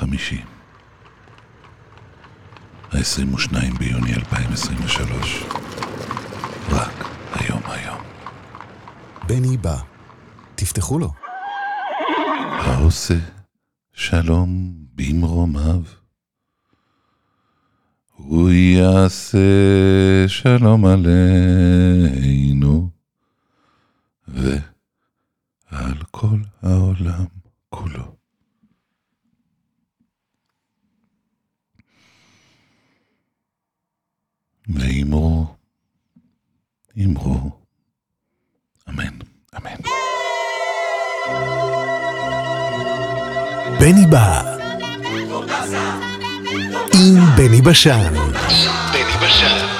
חמישי, ה-22 ביוני 2023, רק היום היום. בני בא. תפתחו לו. העושה שלום במרומיו, הוא יעשה שלום עלינו ועל כל העולם כולו. ואמרו, אמרו, אמן, אמן. בני בא. עם בני בשן. בני בשן.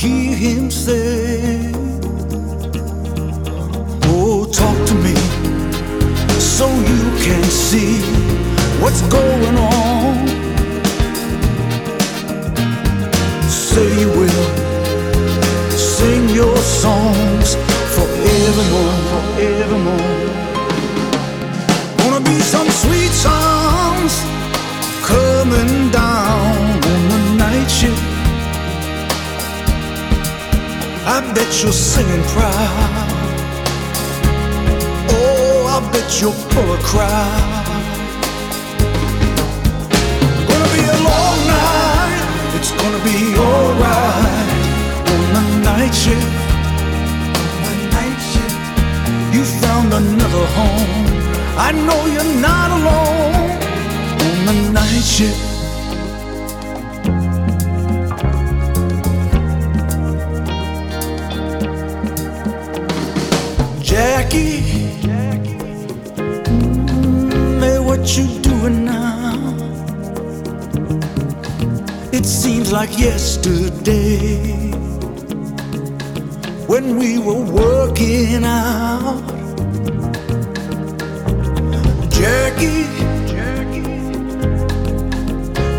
corrigir shift. The night shift. You found another home. I know you're not alone on the night shift. Jackie, mm, hey, what you doing now? It seems like yesterday when we were working out. Jackie, Jackie,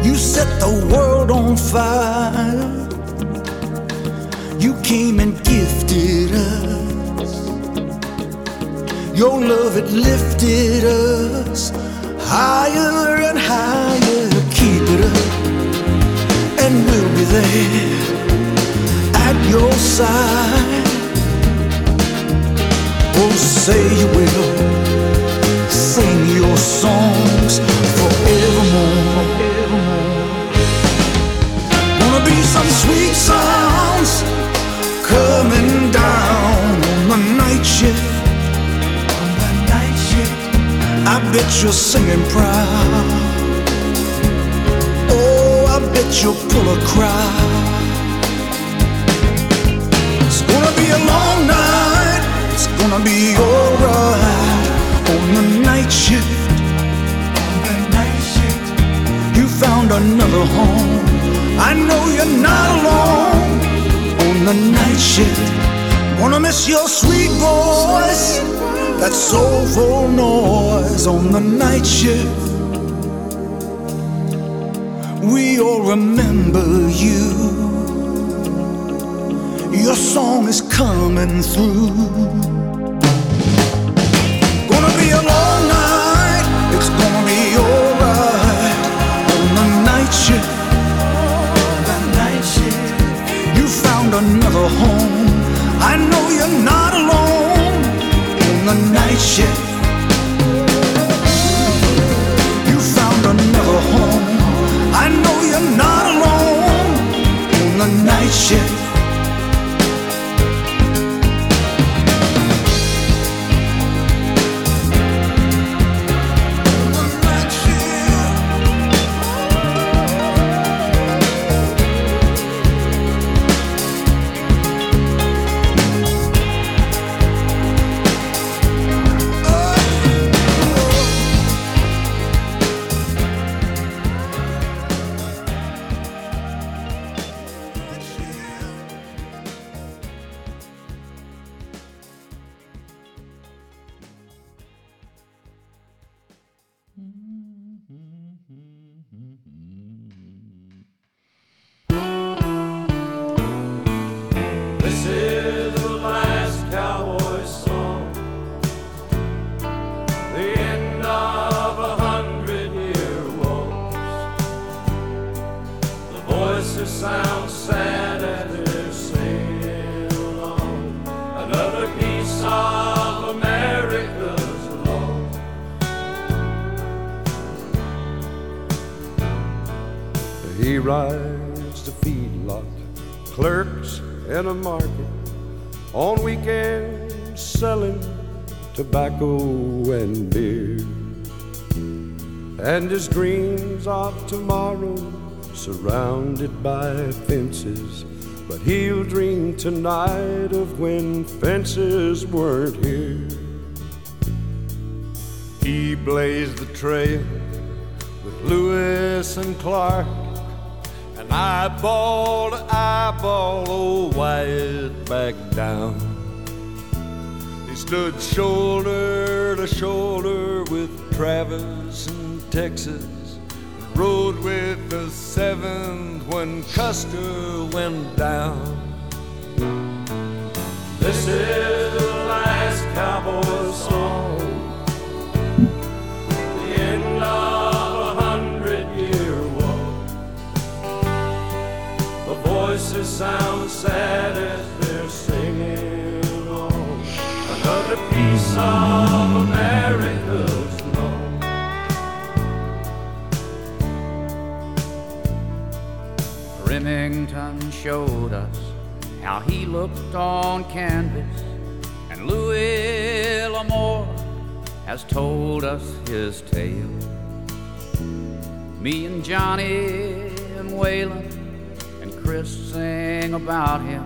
you set the world on fire. You came and gifted us. Your love, had lifted us higher and higher. Keep it up, and we'll be there at your side. Oh, say you will sing your songs forevermore. forevermore. Wanna be some sweet sounds coming down on the night shift. On the night shift. I bet you're singing proud. Oh, I bet you'll pull a crowd. Gonna be alright on the night shift. On the night shift, you found another home. I know you're not alone on the night shift. Wanna miss your sweet voice, that soulful noise on the night shift. We all remember you. Your song is coming through. Another home. I know you're not alone on the night shift. You found another home. I know you're not alone on the night shift. On weekends selling tobacco and beer. And his dreams of tomorrow surrounded by fences, but he'll dream tonight of when fences weren't here. He blazed the trail with Lewis and Clark. Eyeball to eyeball, old Wyatt back down. He stood shoulder to shoulder with Travis in Texas. Rode with the seventh when Custer went down. This is the last cowboy song. Voices sound sad as they're singing along. Another piece of America's law. Remington showed us how he looked on canvas, and Louis L'Amour has told us his tale. Me and Johnny and Waylon and Chris sing about him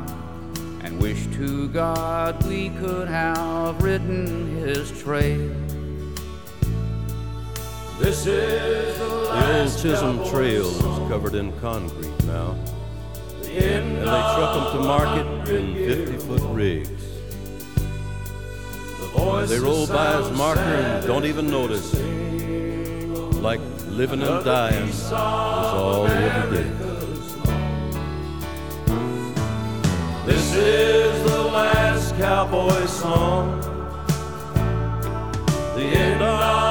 and wish to God we could have ridden his trail. This is the The old Chisholm cowboy Trail is covered in concrete now, The end and they truck them to market in 50 foot rigs. The They roll by his marker and don't even notice, like living and dying piece is of all he ever did. This is the last cowboy song. The end of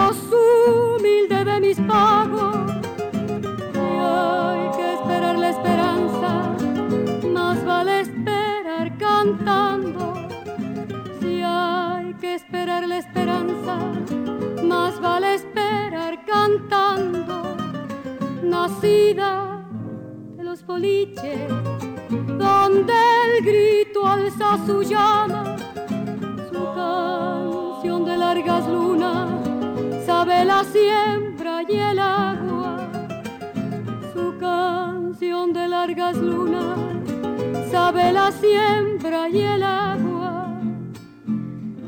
los humildes de mis pagos. Y hay que esperar la esperanza, más vale esperar cantando. Si hay que esperar la esperanza, más vale esperar cantando. Nacida de los boliches, donde el grito alza su llama, su canción de largas lunas, sabe la siembra y el agua. Su canción de largas lunas, sabe la siembra y el agua.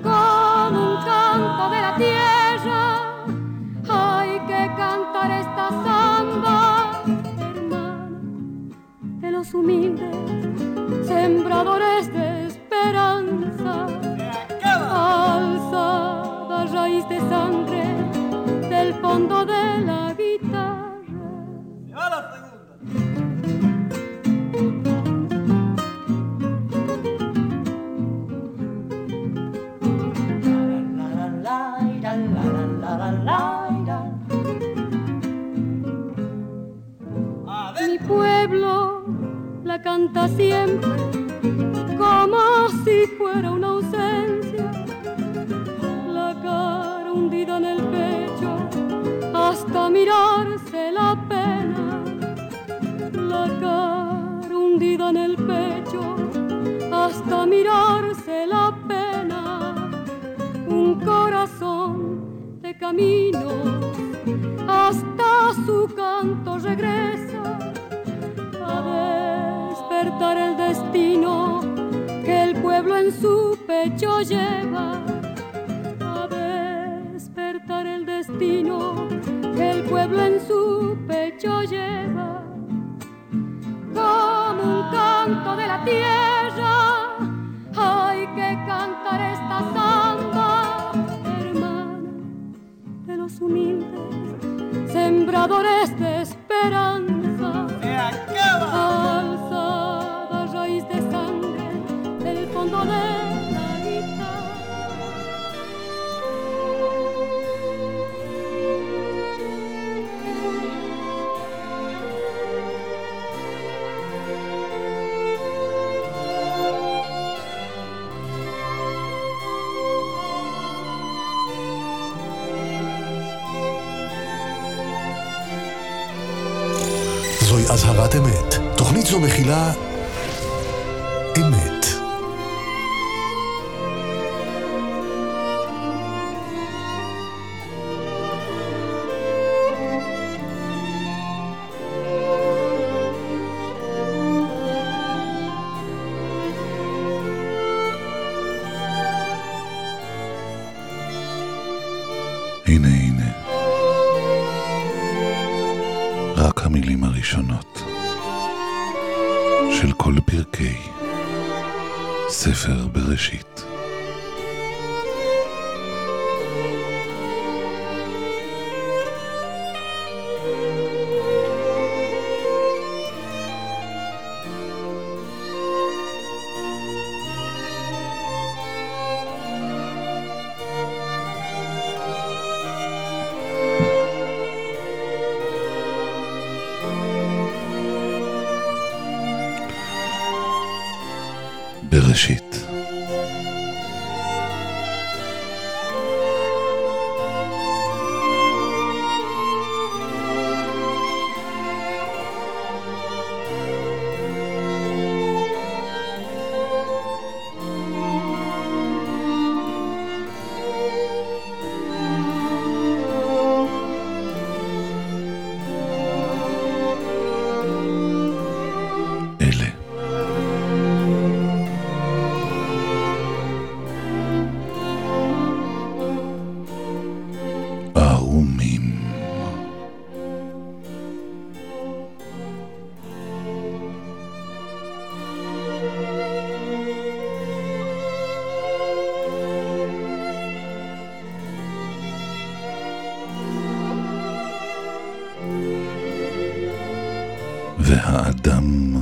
Con un canto de la tierra, hay que cantar esta samba, hermana de los humildes, sembradores de esperanza. זוהי אזהרת אמת. תוכנית זו מכילה והאדם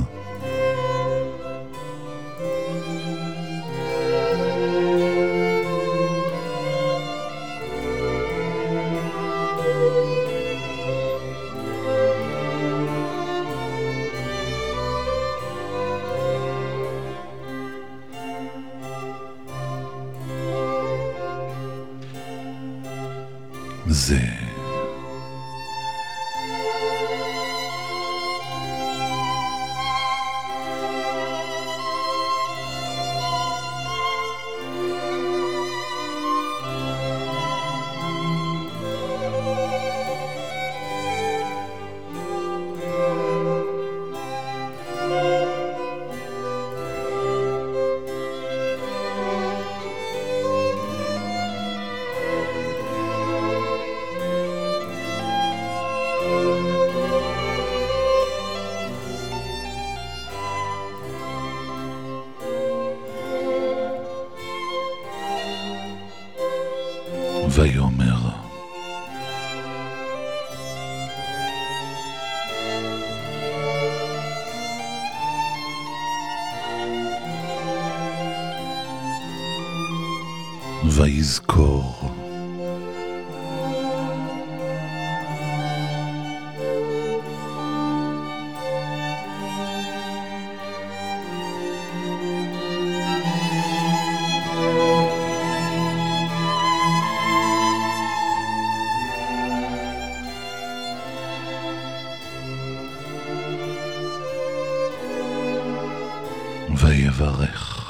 ויברך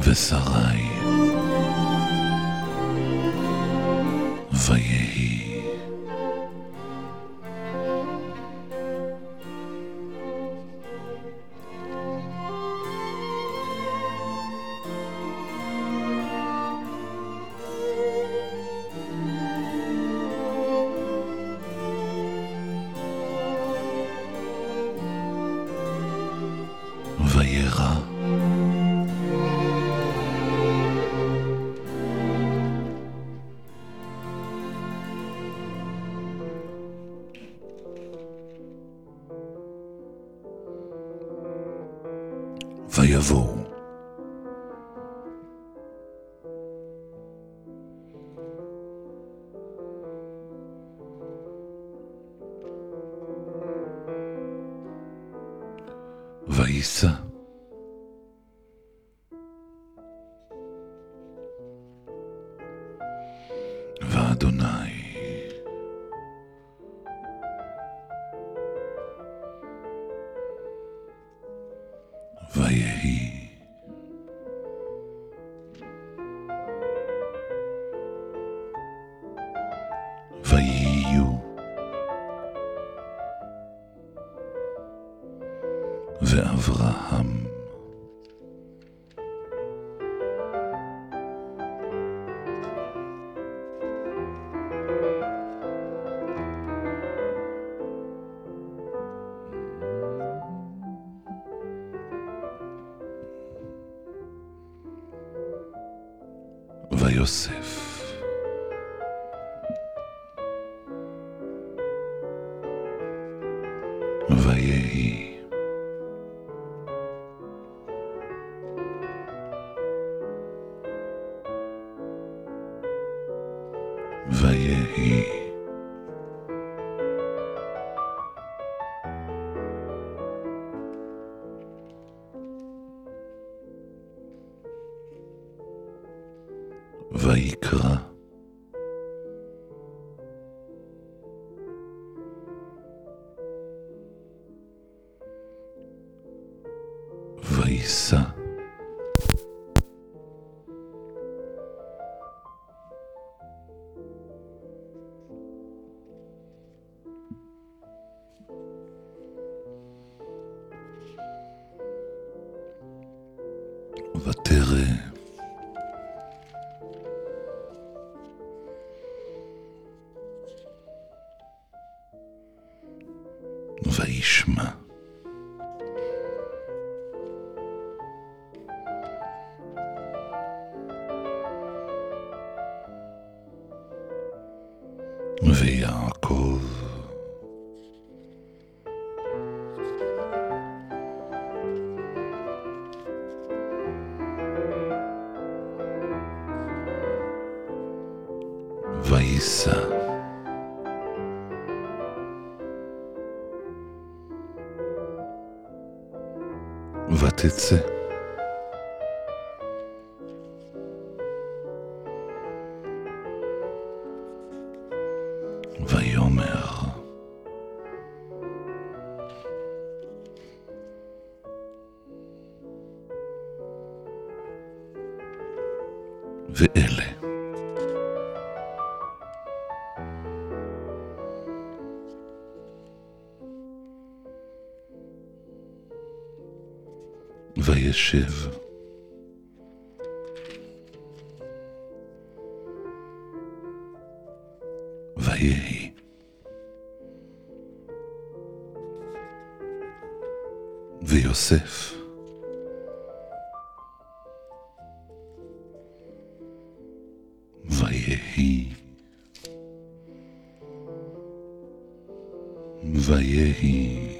ושרי. ויהי Vai aí. ואלה. וישב. ויהי. ויוסף ויהי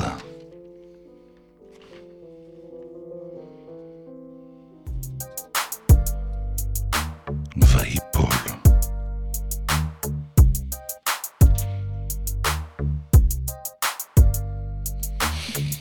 nada.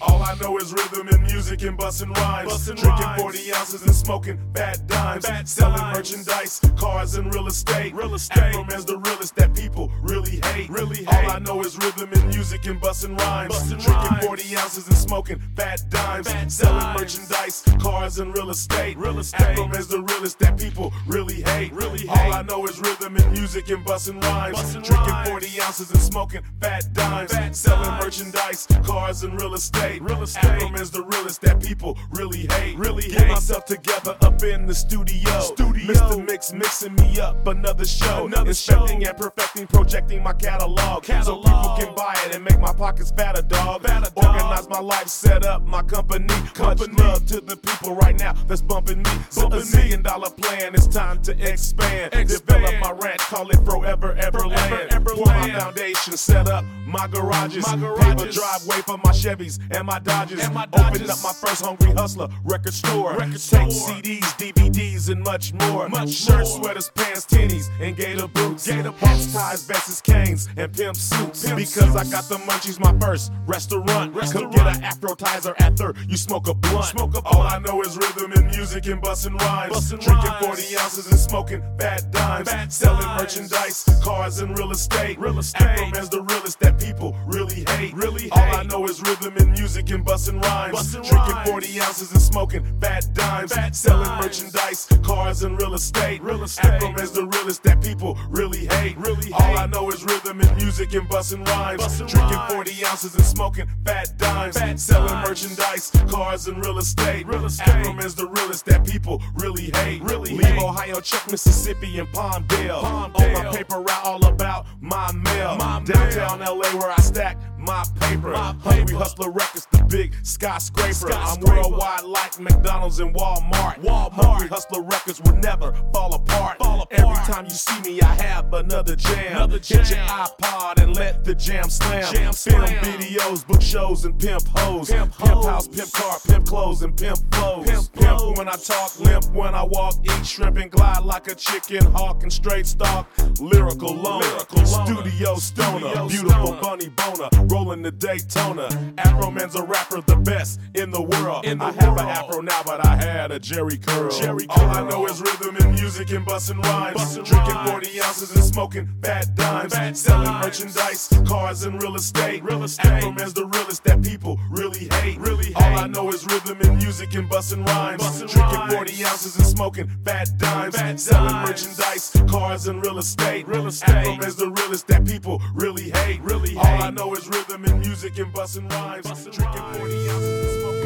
All I know is rhythm music and busting rhymes. Bustin' Drinking rhymes. 40 ounces and smoking bad dimes. Bad Selling dimes. merchandise, cars, and real estate. Real estate. Afro man's the realest that people really hate. Really All. I know is rhythm and music and busting rhymes. Bustin' Drinking rhymes. 40 ounces and smoking bad dimes. Bad Selling dimes. merchandise, cars, and real estate. Real estate. Afro man's the realest that people really hate. Really All. I know is rhythm and music and busting rhymes. Bustin' Drinking rhymes. 40 ounces and smoking fat dimes. Fat Selling dimes. merchandise, cars, and real estate. Real Afro man's the realest that people really hate. Really hate. myself together up in the studio. Studio. Mr. Mix mixing me up another show. Another Inspecting and perfecting, projecting my catalog. So people can buy it and make my pockets fatter, dog. Fatter, dog. Organize my life, set up my company. company. Much love to the people right now that's bumping me. So a million dollar plan, it's time to expand. expand. Develop my rant, call it Forever Everland. Ever, Pour my foundation, set up my garages. My garages. Paper driveway for my Chevys and my Dodges. And my Dodges. Open up my first Hungry Hustler record store. Record Take store. CDs, DVDs, and much more. Much Shirts, more. sweaters, pants, tennies, and gator boots. Gator hats, ties, vests, canes, and pimp suits. Pimp because suits. I got the munchies, my first restaurant. restaurant. Come get an afrotizer after you smoke a blunt. Smoke a blunt. All I know is rhythm and music and busting rhymes. Bustin Drinking rhymes. 40 ounces and smoking fat dimes. Fat Selling dimes. merchandise, cars, and real estate. Real estate. Afro-man's the realest that people really hate. Really All I know is rhythm and music and busting rhymes. Bustin Drinking 40 ounces and smoking fat dimes. Fat Selling dimes. merchandise, cars, and real estate. Real estate. Afro-man's the realest that people really hate. Really All hate. I know is rhythm and music and busting rhymes. Bustin Drinking rhymes. 40 ounces and smoking fat dimes. Fat Selling dimes. merchandise, cars, and real estate. Real estate. Afro-man's the realest that people really hate. Really Leave hate. Ohio, check Mississippi, and Palmdale. Palmdale. On my paper route, all about my mail. My Downtown mail. LA, where I stack my paper. My Hungry Hustler Records, the big skyscraper. skyscraper. I'm worldwide like McDonald's and Walmart. Walmart. Hungry Hustler Records will never fall apart. fall apart. Every time you see me, I have another jam. Another jam. Hit your iPod and let the jam slam. Jam Film videos, book shows, and pimp hoes. Pimp, pimp house, pimp car, pimp clothes, and pimp flows. Pimp, pimp when I talk, limp when I walk, eat shrimp and glide like a chicken hawk and straight stalk. Lyrical loner, Lyrical studio stoner, studio beautiful stoner. bunny boner, rolling the Daytona. Afroman's a rapper, the best in the world. In the I have an afro now, but I had a Jheri curl. Jheri curl. All I know is rhythm and music and bussin' rhymes. Bustin Drinking rhymes. 40 ounces and smoking fat dimes. Fat Selling dimes. merchandise, cars, and real estate. Real estate. Afroman's the realest that people really hate. Really hate. All I know is rhythm and music and bussin' rhymes. Bustin Drinking rhymes. 40 ounces and smoking fat dimes. Fat Selling dimes. merchandise, cars, and real estate. Real estate. Afroman's the realest that people really hate. Really hate. All I know is rhythm and music and busting rhymes. Bustin Drinking 40 ounces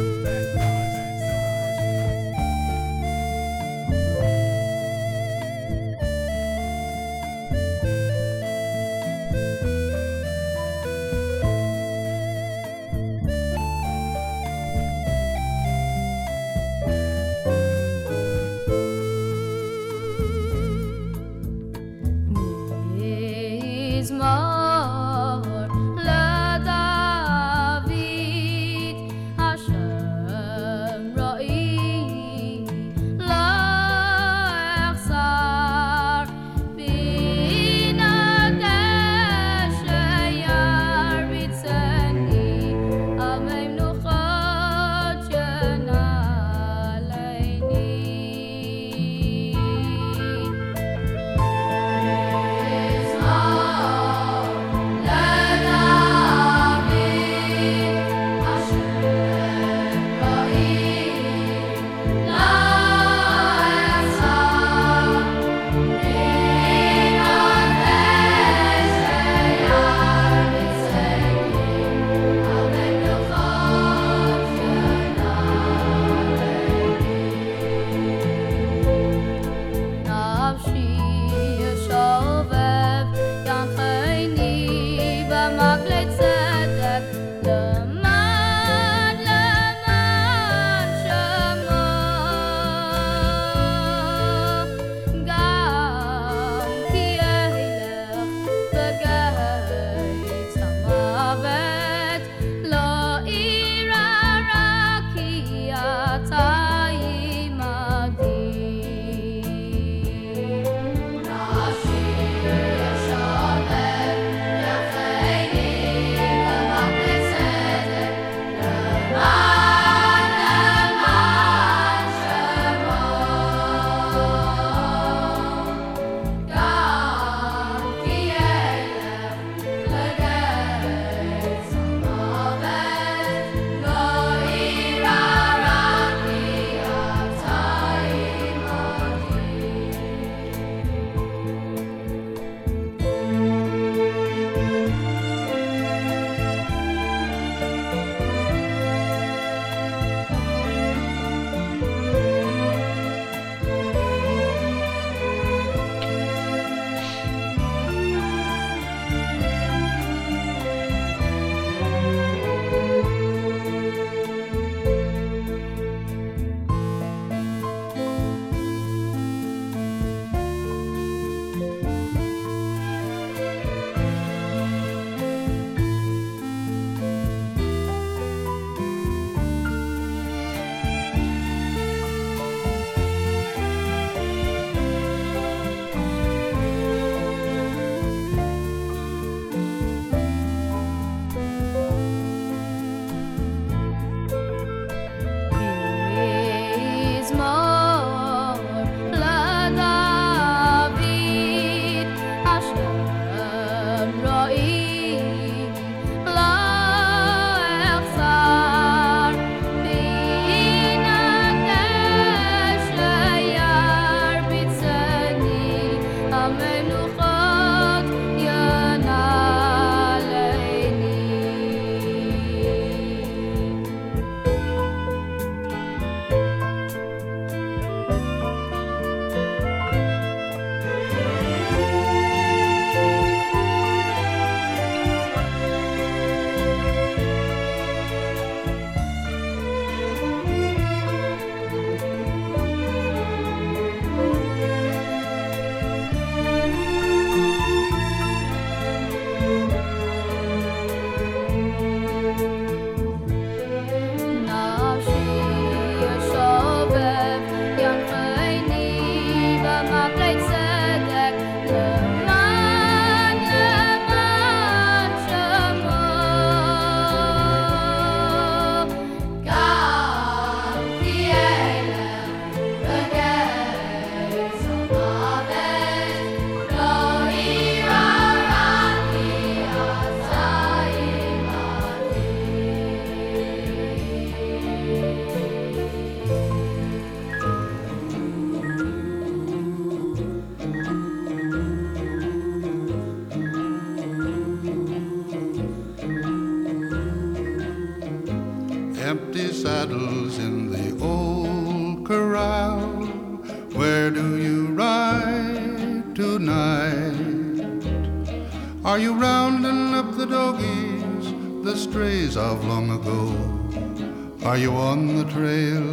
strays of long ago? Are you on the trail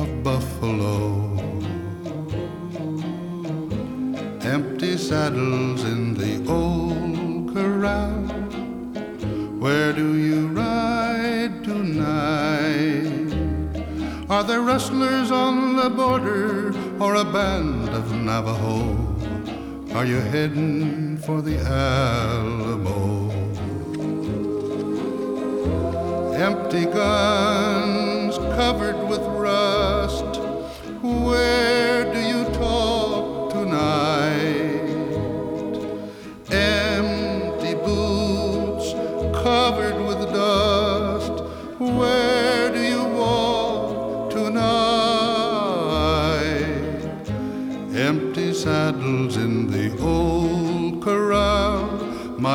of buffalo? Empty saddles in the old corral. Where do you ride tonight? Are there rustlers on the border or a band of Navajo? Are you heading for the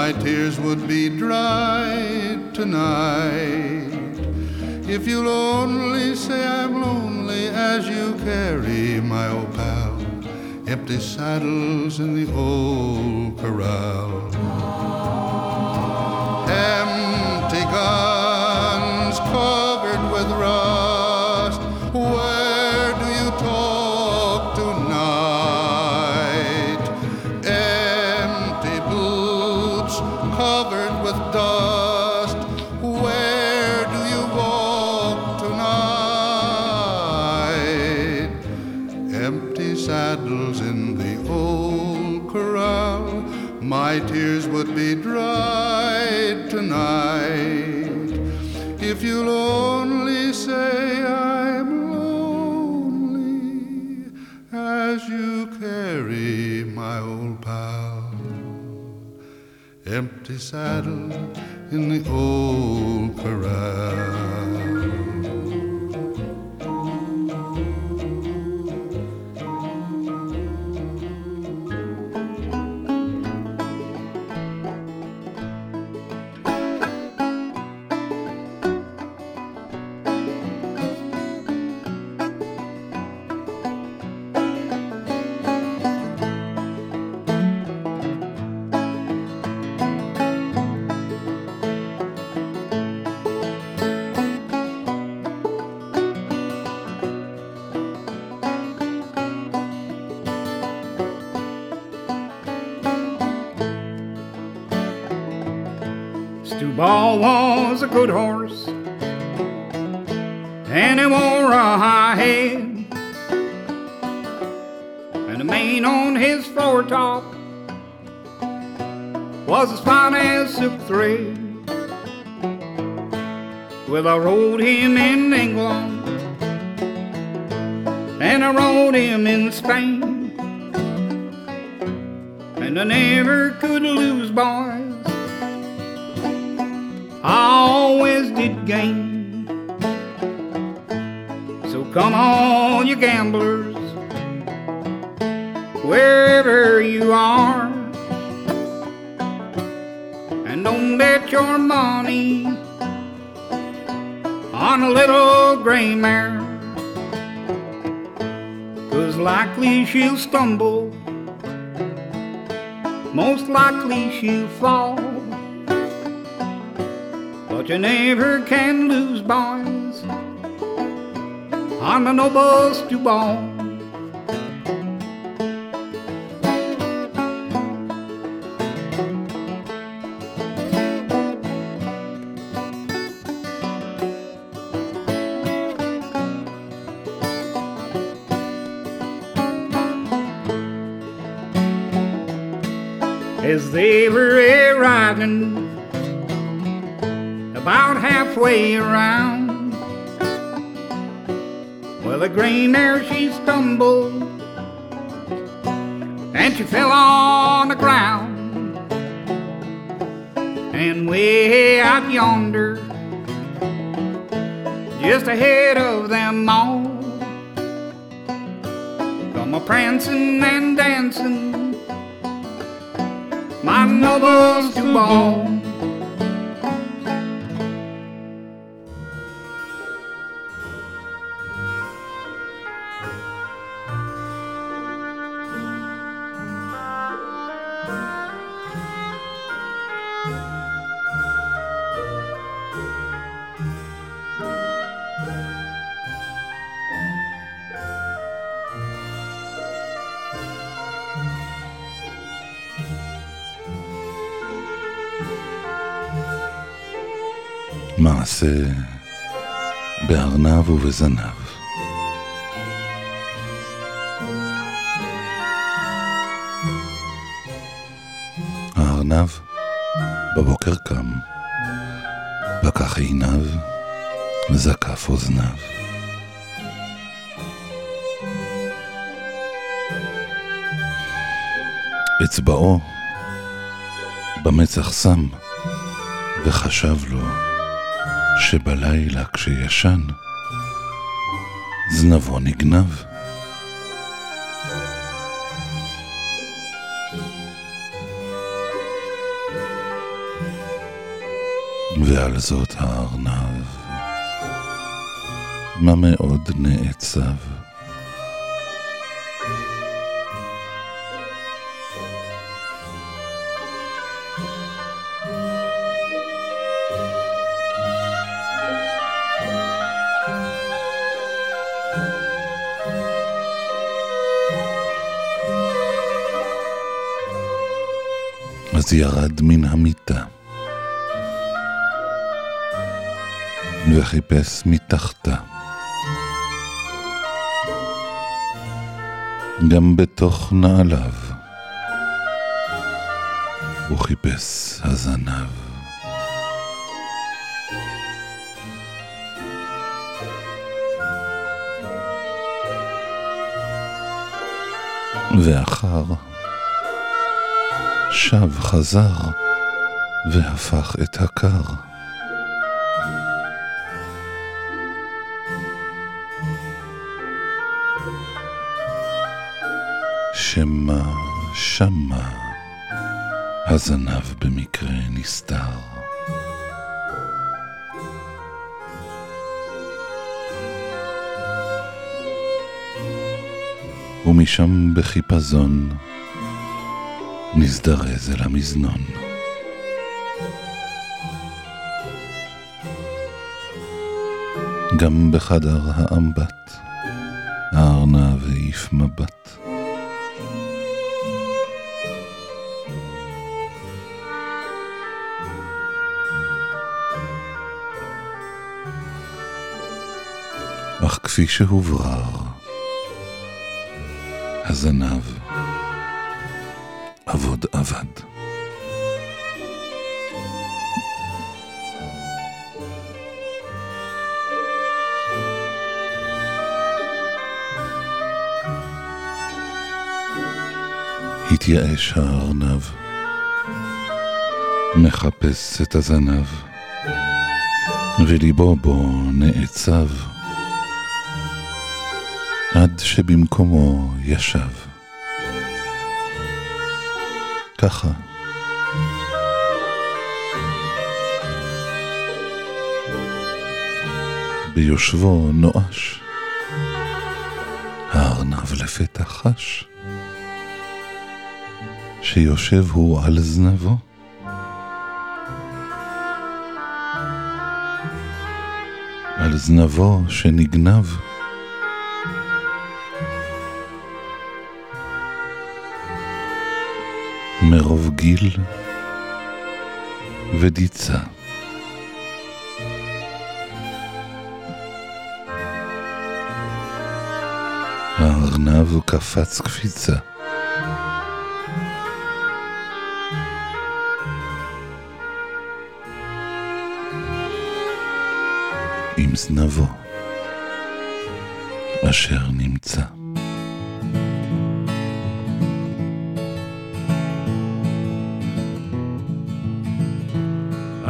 My tears would be dried tonight. If you'll only say I'm lonely as you carry my old pal. Empty saddles in the old corral. Empty guns covered Empty saddle in the old corral. And he wore a high head, and the mane on his foretop was as fine as silk thread. Well, I rode him in England, and I rode him in Spain, and I never could lose, boys. I always did gain. Come on, you gamblers, wherever you are, and don't bet your money on a little gray mare. Cause likely she'll stumble, most likely she'll fall. But you never can lose, boys, on the noble Stewball. As they were a riding about halfway around. Well, the gray mare she stumbled and she fell on the ground. And way out yonder, just ahead of them all, come a prancing and dancing, my nobles to ball. מעשה בארנב ובזנב. הארנב בבוקר קם, פקח עיניו וזקף אוזניו. אצבעו במצח שם, וחשב לו שבלילה כשישן, זנבו נגנב. ועל זאת הארנב, מה מאוד נעצב. ירד מן המיטה וחיפש מתחתה. גם בתוך נעליו הוא חיפש הזנב. ואחר שב חזר והפך את הקר. שמא שמה הזנב במקרה נסתר. ומשם בחיפזון נזדרז אל המזנון. גם בחדר האמבט הארנב העיף מבט. אך כפי שהוברר, הזנב עבוד עבד. התייאש הארנב, מחפש את הזנב, וליבו בו נעצב, עד שבמקומו ישב. ככה. ביושבו נואש, הארנב לפתע חש, שיושב הוא על זנבו. על זנבו שנגנב. מרוב גיל ודיצה. הארנב קפץ קפיצה. עם זנבו אשר נמצא.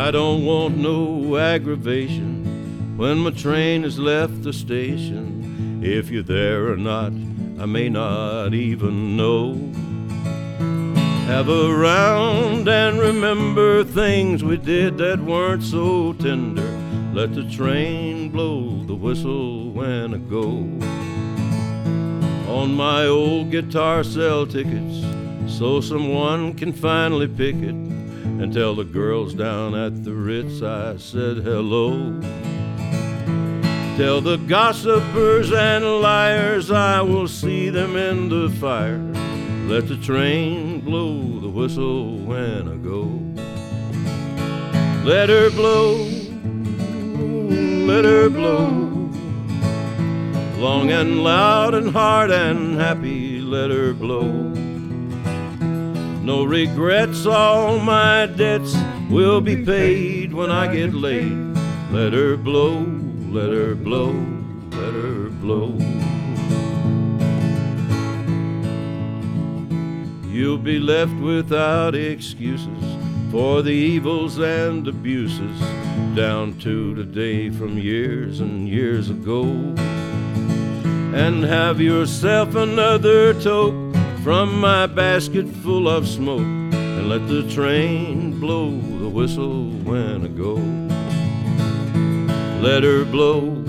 I don't want no aggravation when my train has left the station. If you're there or not, I may not even know. Have a round and remember things we did that weren't so tender. Let the train blow the whistle when I go. On my old guitar, sell tickets so someone can finally pick it and tell the girls down at the Ritz I said hello. Tell the gossipers and liars I will see them in the fire. Let the train blow the whistle when I go. Let her blow, let her blow. Long and loud and hard and happy, let her blow. No regrets, all my debts will be paid when I get laid. Let her blow, let her blow, let her blow. You'll be left without excuses for the evils and abuses down to today from years and years ago. And have yourself another toke from my basket full of smoke, and let the train blow the whistle when I go. Let her blow,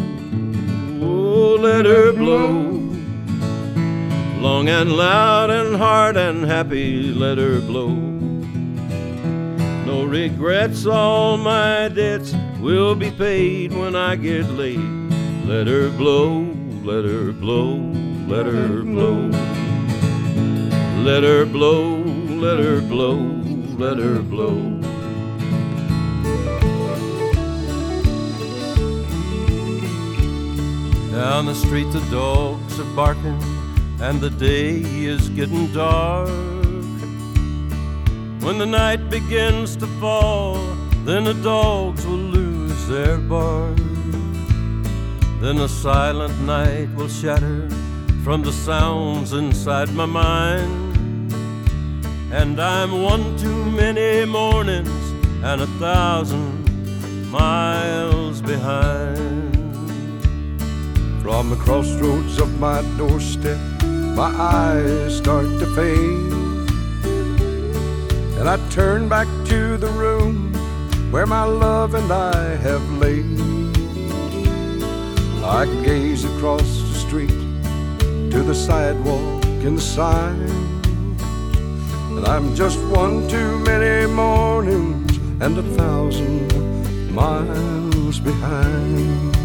oh, let her blow long and loud and hard and happy, let her blow. No regrets, all my debts will be paid when I get laid. Let her blow, let her blow, let her blow. Let her blow, let her blow, let her blow. Down the street the dogs are barking and the day is getting dark. When the night begins to fall, then the dogs will lose their bark. Then a silent night will shatter from the sounds inside my mind. And I'm one too many mornings and a thousand miles behind. From the crossroads of my doorstep my eyes start to fade. And I turn back to the room where my love and I have laid. I gaze across the street to the sidewalk and the sign. I'm just one too many mornings and a thousand miles behind.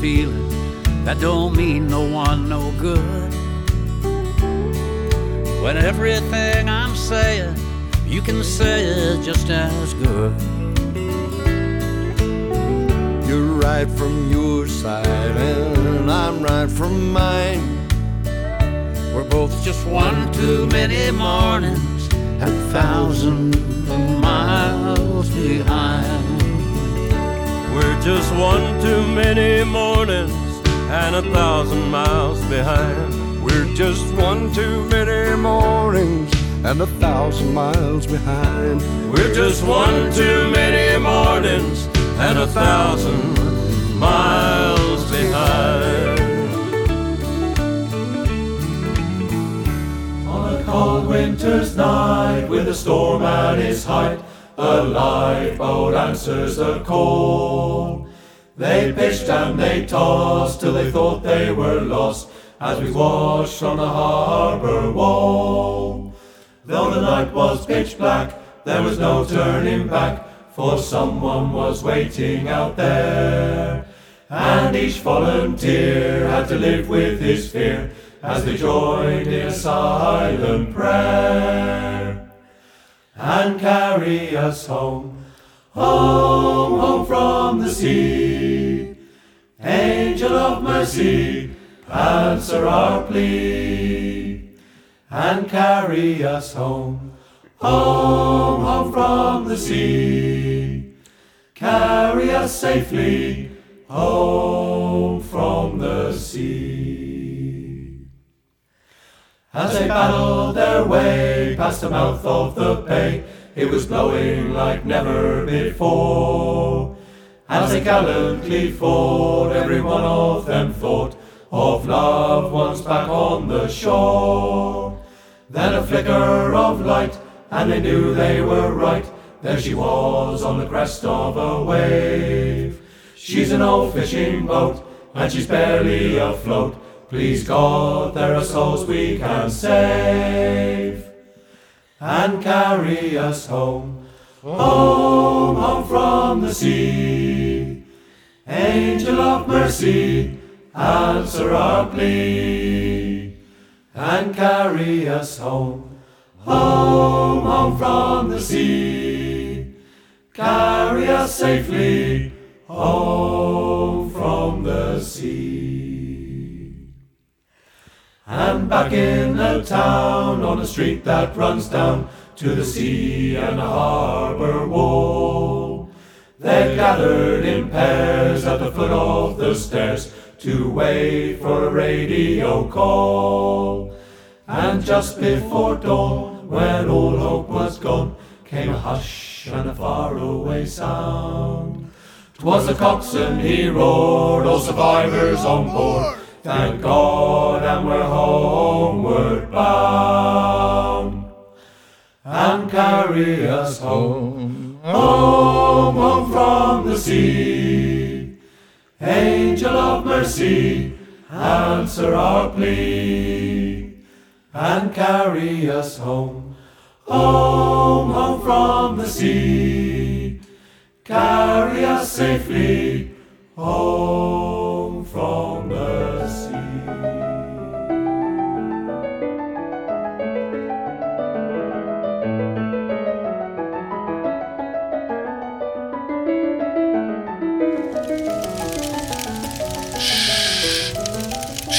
Feeling that don't mean no one no good. When everything I'm saying, you can say it just as good. You're right from your side, and I'm right from mine. We're both just one too many mornings and a thousand miles behind. We're just one too many mornings and a thousand miles behind. We're just one too many mornings and a thousand miles behind. We're just one too many mornings and a thousand miles behind. On a cold winter's night with a storm at its height a lifeboat answers the call. They pitched and they tossed till they thought they were lost as we watched from the harbour wall. Though the night was pitch black, there was no turning back, for someone was waiting out there. And each volunteer had to live with his fear as they joined in a silent prayer and carry us home, home, home from the sea. Angel of mercy, answer our plea, and carry us home, home, home from the sea. Carry us safely home from the sea. As they battled their way past the mouth of the bay, it was blowing like never before. As they gallantly fought, every one of them thought of loved ones back on the shore. Then a flicker of light, and they knew they were right, there she was on the crest of a wave. She's an old fishing boat, and she's barely afloat. Please God, there are souls we can save and carry us home, home, home from the sea. Angel of mercy, answer our plea and carry us home, home, home from the sea. Carry us safely home from the sea. And back in the town on a street that runs down to the sea and a harbor wall. They gathered in pairs at the foot of the stairs to wait for a radio call. And just before dawn, when all hope was gone, came a hush and a faraway sound. 'Twas the coxswain, he roared, all survivors on board. Thank God, and we're homeward bound. And carry us home, home, home from the sea. Angel of mercy, answer our plea. And carry us home, home, home from the sea. Carry us safely home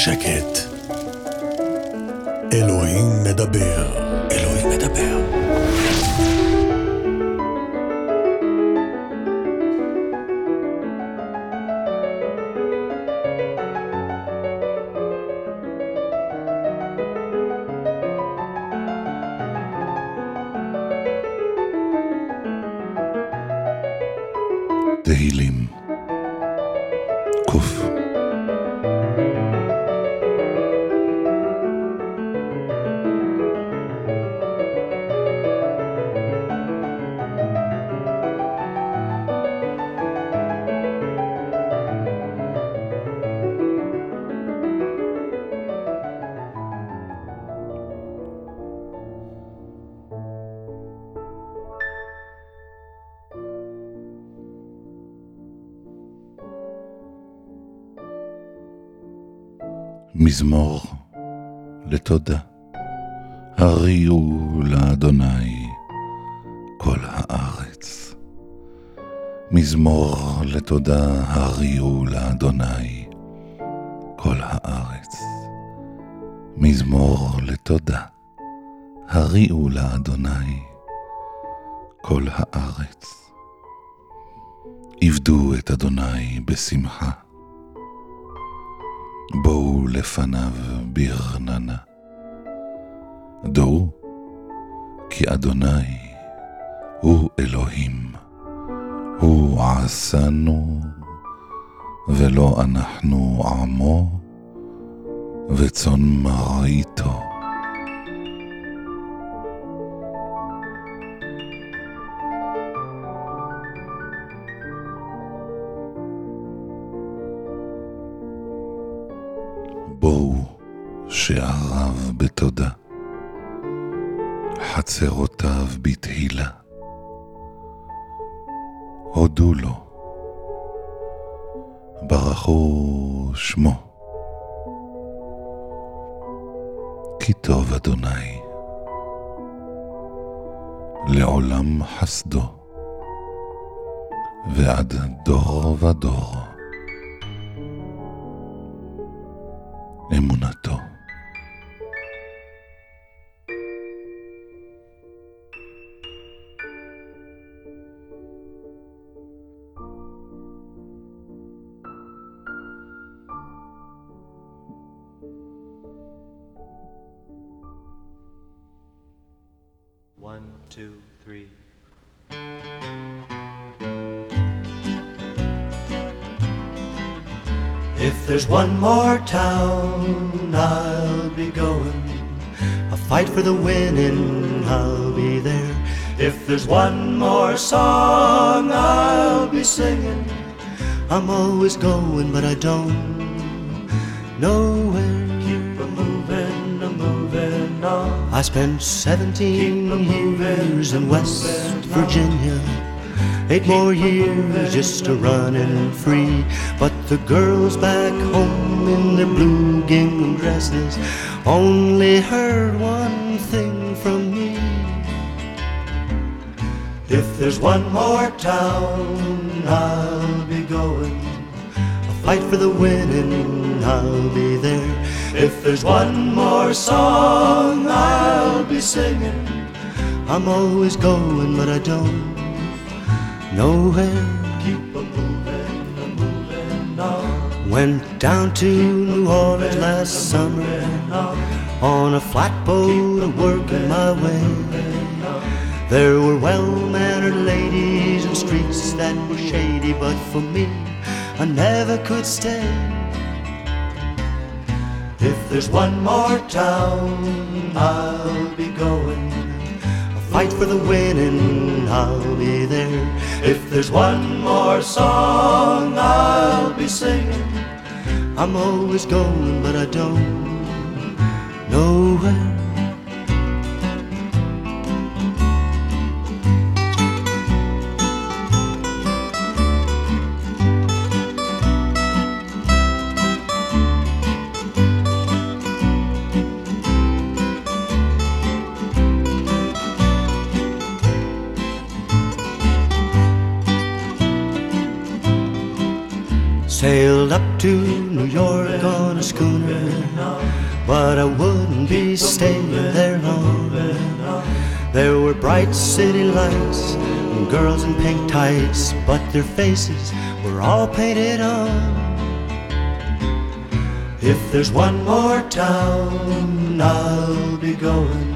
שקט. אלוהים מדבר. מזמור לתודה. הריעו לאדוני כל הארץ. מזמור לתודה הריעו לאדוני כל הארץ. מזמור לתודה הריעו לאדוני כל הארץ. עבדו את אדוני בשמחה. בואו לפניו ברננה. דעו כי אדוני הוא אלוהים, הוא עשנו ולא אנחנו עמו וצאן מרעיתו. חסדו, ועד דור ודור. אמונתו. One, two, There's one more town, I'll be going. A fight for the winning, I'll be there. If there's one more song I'll be singing, I'm always going, but I don't know where. Keep a moving, a moving on. I spent 17 years in West Virginia. Eight more years just a running free. But the girls back home in their blue gingham dresses only heard one thing from me. If there's one more town, I'll be going. A fight for the winning, I'll be there. If there's one more song, I'll be singing. I'm always going, but I don't know where. Went down to New Orleans last summer on a flatboat, working my way. There were well-mannered ladies and streets that were shady, but for me, I never could stay. If there's one more town, I'll be going. A fight for the winning, I'll be there. If there's one more song, I'll be singing. I'm always going, but I don't know where. Sailed up to On a schooner, but I wouldn't be staying there long. There were bright city lights and girls in pink tights, but their faces were all painted on. If there's one more town, I'll be going.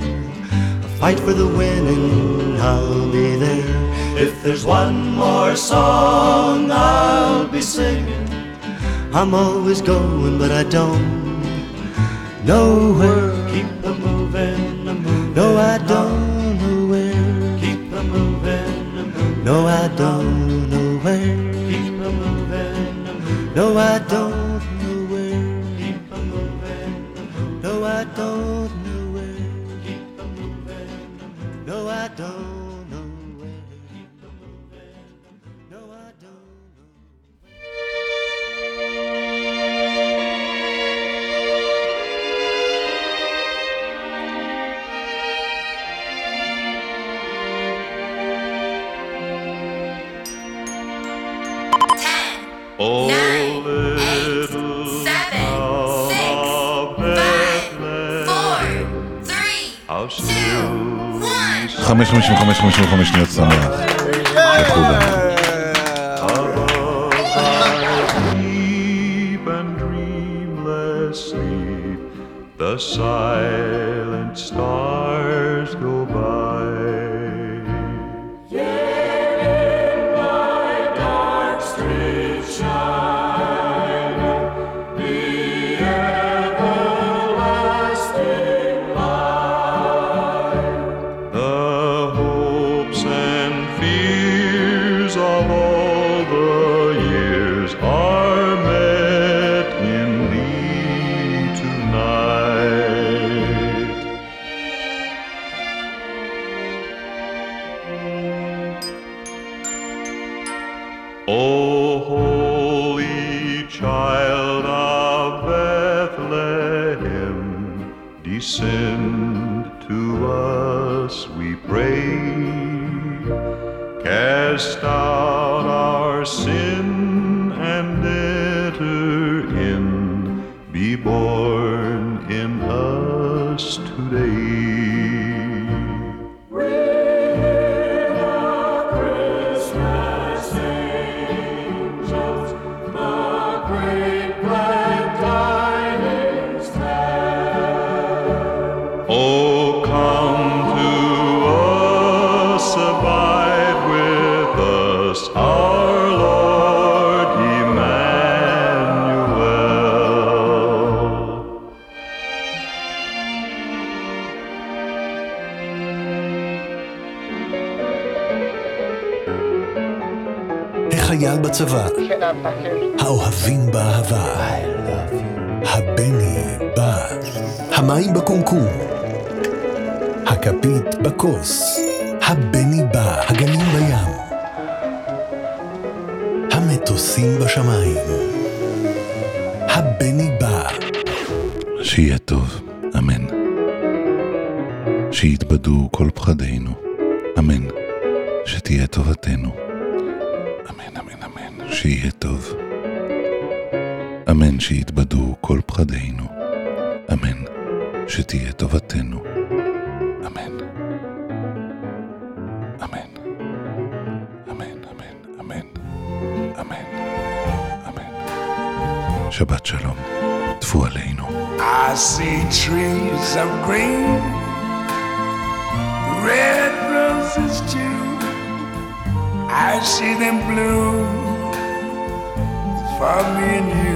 A fight for the winning, I'll be there. If there's one more song, I'll be singing. I'm always going, but I don't know where. Keep a moving, a moving. No, I don't know where. Keep a moving, a moving. No, I don't know where. Keep a moving, a moving. No, I don't 555 55 שניות שמח. לכולם. The silent star. האוהבים באהבה, הבני בא, המים בקומקום, הכפית בכוס, הבני בא, הגנים בים, המטוסים בשמיים, הבני בא. שיהיה טוב, אמן. שיתבדו כל פחדינו, אמן. שתהיה טובתנו, אמן, אמן, אמן. שיהיה טוב. אמן שיתבדו כל פחדינו, אמן. שתהיה טובתנו, אמן. אמן. אמן, אמן, אמן. אמן. אמן. שבת שלום. טפו עלינו. I see trees of green, red roses too. I see them bloom for me and you.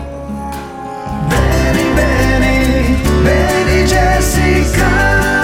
Jesse, Lady Jessica.